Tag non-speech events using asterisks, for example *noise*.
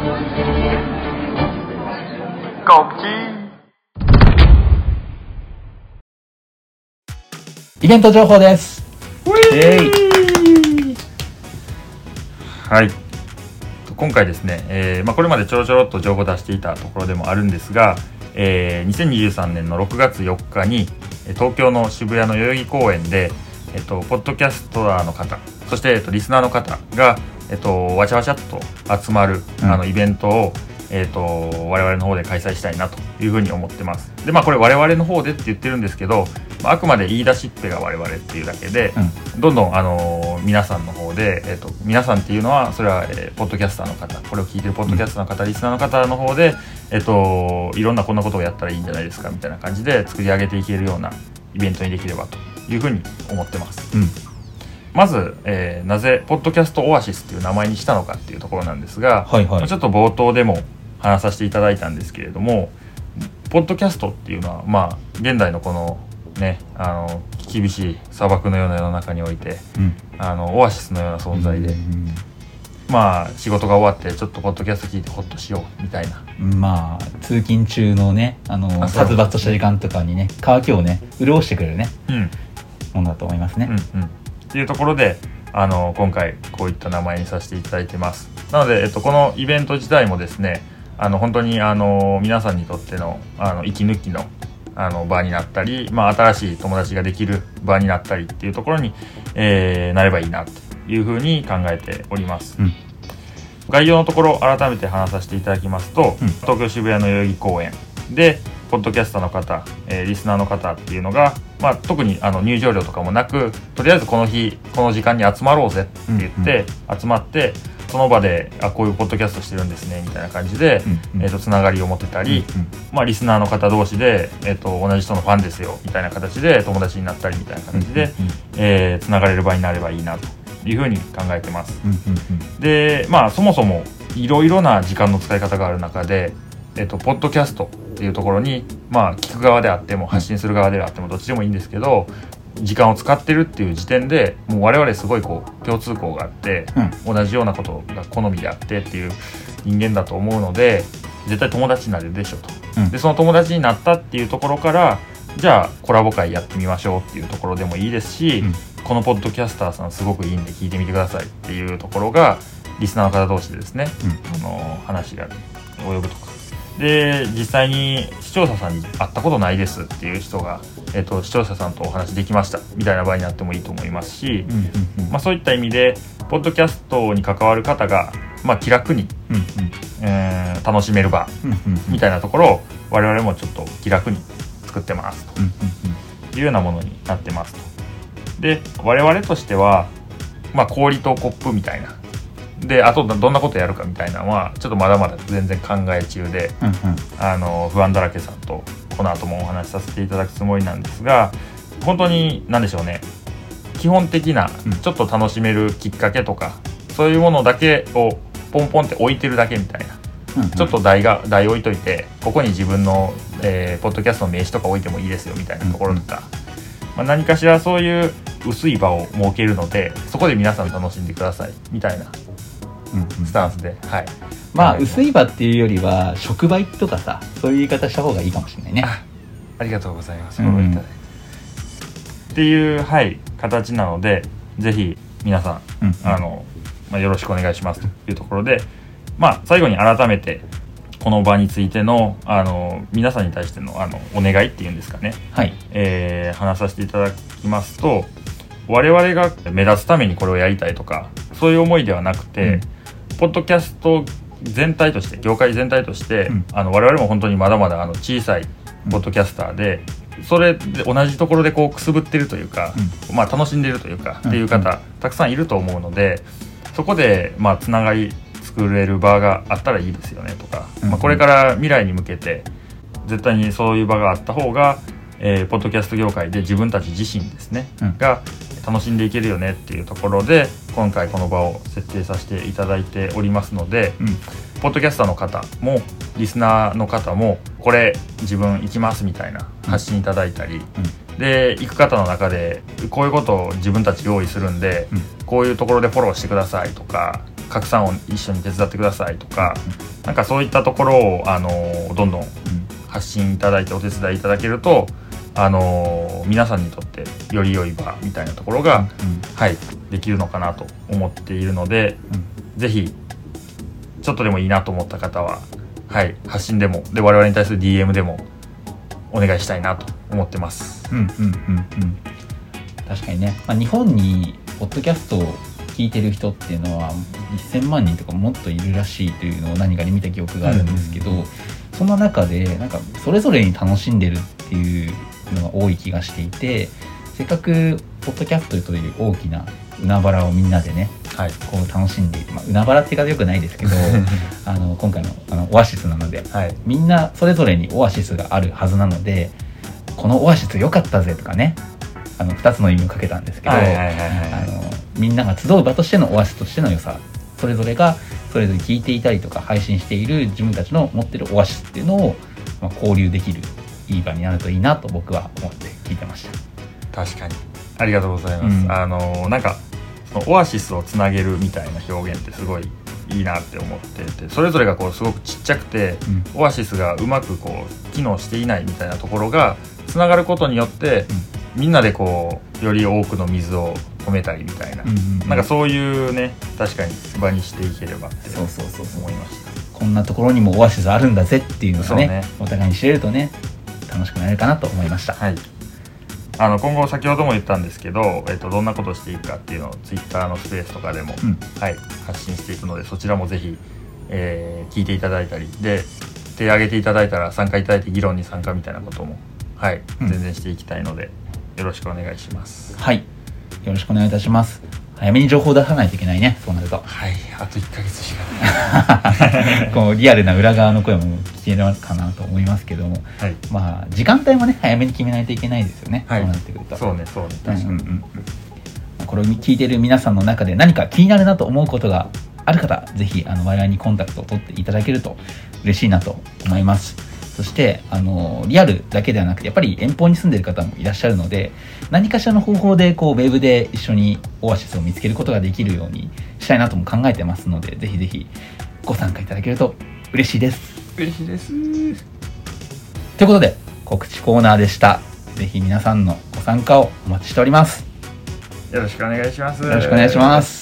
告知イベント情報です。はい。今回ですね、えーまあ、これまでちょろちょろっと情報を出していたところでもあるんですが、えー2023年の6月4日にえー東京の渋谷の代々木公園で、えっと、ポッドキャストラーの方そして、えっと、リスナーの方が、えっと、わちゃわちゃっと集まる、うんあのイベントを、えっと、我々の方で開催したいなというふうに思ってますでまあこれ我々の方でって言ってるんですけど、まあ、あくまで言い出しっぺが我々っていうだけで、うん。どんどん、あのー皆さんの方で、えっと皆さんっていうのはそれは、えーポッドキャスターの方これを聞いてるポッドキャスターの方、リスナーの方の方で、えっといろんなこんなことをやったらいいんじゃないですかみたいな感じで作り上げていけるようなイベントにできればというふうに思ってますうん。まず、えーなぜポッドキャストオアシスっていう名前にしたのかっていうところなんですが、はいはい。ちょっと冒頭でも話させていただいたんですけれどもポッドキャストっていうのはまあ現代のこのねあの厳しい砂漠のような世の中においてうん。あのオアシスのような存在で、うんまあ仕事が終わってちょっとポッドキャスト聞いてホッとしようみたいな。まあ、通勤中のね、あの、殺伐とした時間とかにね、乾きをね、潤してくれるね、うん。ものだと思いますね。うんうんっていうところであの今回こういった名前にさせていただいてます。なので、えっと、このイベント自体もですねあの本当にあの皆さんにとってのあの息抜きのあの場になったり、まあ、新しい友達ができる場になったりっていうところに、えーなればいいなというふうに考えております、うん。概要のところ改めて話させていただきますと、うん。東京渋谷の代々木公園でポッドキャスターの方、えーリスナーの方っていうのが、まあ、特にあの入場料とかもなくとりあえずこの日この時間に集まろうぜって言って、集まってその場であこういうポッドキャストしてるんですねみたいな感じで、うんうん。えー、とつながりを持ってたり、まあ、リスナーの方同士で、えー、と同じ人のファンですよみたいな形で友達になったりみたいな形で、えーつながれる場になればいいなというふうに考えてます。うんうんうん。でまあそもそもいろいろな時間の使い方がある中で、えっと、ポッドキャストっていうところにまあ聞く側であっても発信する側であってもどっちでもいいんですけど時間を使ってるっていう時点でもう我々すごいこう共通項があって、同じようなことが好みであってっていう人間だと思うので絶対友達になれるでしょと。うん。でその友達になったっていうところからじゃあコラボ会やってみましょうっていうところでもいいですし、うん。このポッドキャスターさんすごくいいんで聞いてみてくださいっていうところがリスナーの方同士でですね、あの話が及ぶと。かで実際に視聴者さんに会ったことないですっていう人が、えっと視聴者さんとお話できましたみたいな場合になってもいいと思いますし、うんうんうんまあ、そういった意味でポッドキャストに関わる方が、まあ、気楽に、うんうんえー楽しめる場みたいなところを我々もちょっと気楽に作ってますと。いうようなものになってますと。で我々としては、まあ、氷とコップみたいなであとどんなことやるかみたいなのはちょっとまだまだ全然考え中でうんうん。あの不安だらけさんとこの後もお話しさせていただくつもりなんですが本当に何でしょうね。基本的なうん。ちょっと楽しめるきっかけとか、そういうものだけをポンポンって置いてるだけみたいな。うんうん。ちょっと台が台置いといてここに自分の、えーポッドキャストの名刺とか置いてもいいですよみたいなところとか、まあ、何かしらそういう薄い場を設けるのでそこで皆さん楽しんでくださいみたいなうんうんスタンスで、はい。まあ薄いい場っていうよりは触媒とかさそういう言い方した方がいいかもしれないね。あありがとうございます。うんっていうはい形なのでぜひ皆さんうんあの、まあ、よろしくお願いしますというところで、まあ、最後に改めてこの場についてのあの皆さんに対してのあのお願いっていうんですかね、はい。えー話させていただきますと我々が目立つためにこれをやりたいとかそういう思いではなくて、ポッドキャスト全体として業界全体として、うん。あの我々も本当にまだまだあの小さいポッドキャスターで、それで同じところでこうくすぶってるというか、まあ、楽しんでるというか、うん。っていう方たくさんいると思うのでそこでまあつながり作れる場があったらいいですよねとか、うん。まあ、これから未来に向けて絶対にそういう場があった方が、えーポッドキャスト業界で自分たち自身ですね、うん。が楽しんでいけるよねっていうところで今回この場を設定させていただいておりますので、うん。ポッドキャスターの方もリスナーの方もこれ自分行きますみたいな発信いただいたり、で行く方の中でこういうことを自分たち用意するんで、うん。こういうところでフォローしてくださいとか拡散を一緒に手伝ってくださいとか、なんかそういったところをあのどんどん。発信いただいてお手伝いいただけるとあの皆さんにとってより良い場みたいなところが、はい、できるのかなと思っているので、ぜひちょっとでもいいなと思った方は、はい、発信でもで我々に対する DM でもお願いしたいなと思ってます。うんうんうんうん。確かにね、まあ、日本にポッドキャストを聞いてる人っていうのは1000万人とかもっといるらしいというのを何かで見た記憶があるんですけど、その中でなんかそれぞれに楽しんでるっていうのが多い気がしていてせっかくポッドキャストという大きな海原をみんなでねはい、こう楽しんでいて、まあ、海原って言い方よくないですけど *laughs* あの今回のあのオアシスなのではい、みんなそれぞれにオアシスがあるはずなのでこのオアシス良かったぜとかねあの2つの意味をかけたんですけど、みんなが集う場としてのオアシスとしての良さそれぞれがそれぞれ聞いていたりとか配信している自分たちの持ってるオアシスっていうのを、まあ、交流できるいい場になるといいなと僕は思って聞いてました。確かに。ありがとうございます、うん。あのなんかそのオアシスをつなげるみたいな表現ってすごいいいなって思っててそれぞれがこうすごくちっちゃくて、オアシスがうまくこう機能していないみたいなところがつながることによって、みんなでこうより多くの水を止めたりみたいな、うんうんうん。なんかそういうね確かに場にしていければってそうそうそうそう。思いました。こんなところにもオアシスあるんだぜっていうのがねね。お互いに知れるとね楽しくなれるかなと思いました。はいあの今後先ほども言ったんですけど、えっとどんなことをしていくかっていうのをツイッターのスペースとかでも、うんはい、発信していくのでそちらもぜひ、えー聞いていただいたりで手挙げていただいたら参加いただいて議論に参加みたいなことも、はいうん全然していきたいのでよろしくお願いします。はい。よろしくお願いいたします。早めに情報を出さないといけないね、そうなると。はい、あと1ヶ月しかない。*laughs* こう、リアルな裏側の声も聞けるかなと思いますけども、はい、まあ、時間帯もね、早めに決めないといけないですよね。はいそうなってくると。そうね、そうね、うん確かに。うんうんこれを聞いている皆さんの中で何か気になるなと思うことがある方、ぜひ、あの、我々にコンタクトを取っていただけると嬉しいなと思います。そして、あの、リアルだけではなくて、やっぱり遠方に住んでいる方もいらっしゃるので、何かしらの方法で、こう、ウェブで一緒にオアシスを見つけることができるようにしたいなとも考えてますので、ぜひぜひご参加いただけると嬉しいです。嬉しいです。ということで、告知コーナーでした。ぜひ皆さんのご参加をお待ちしております。よろしくお願いします。よろしくお願いします。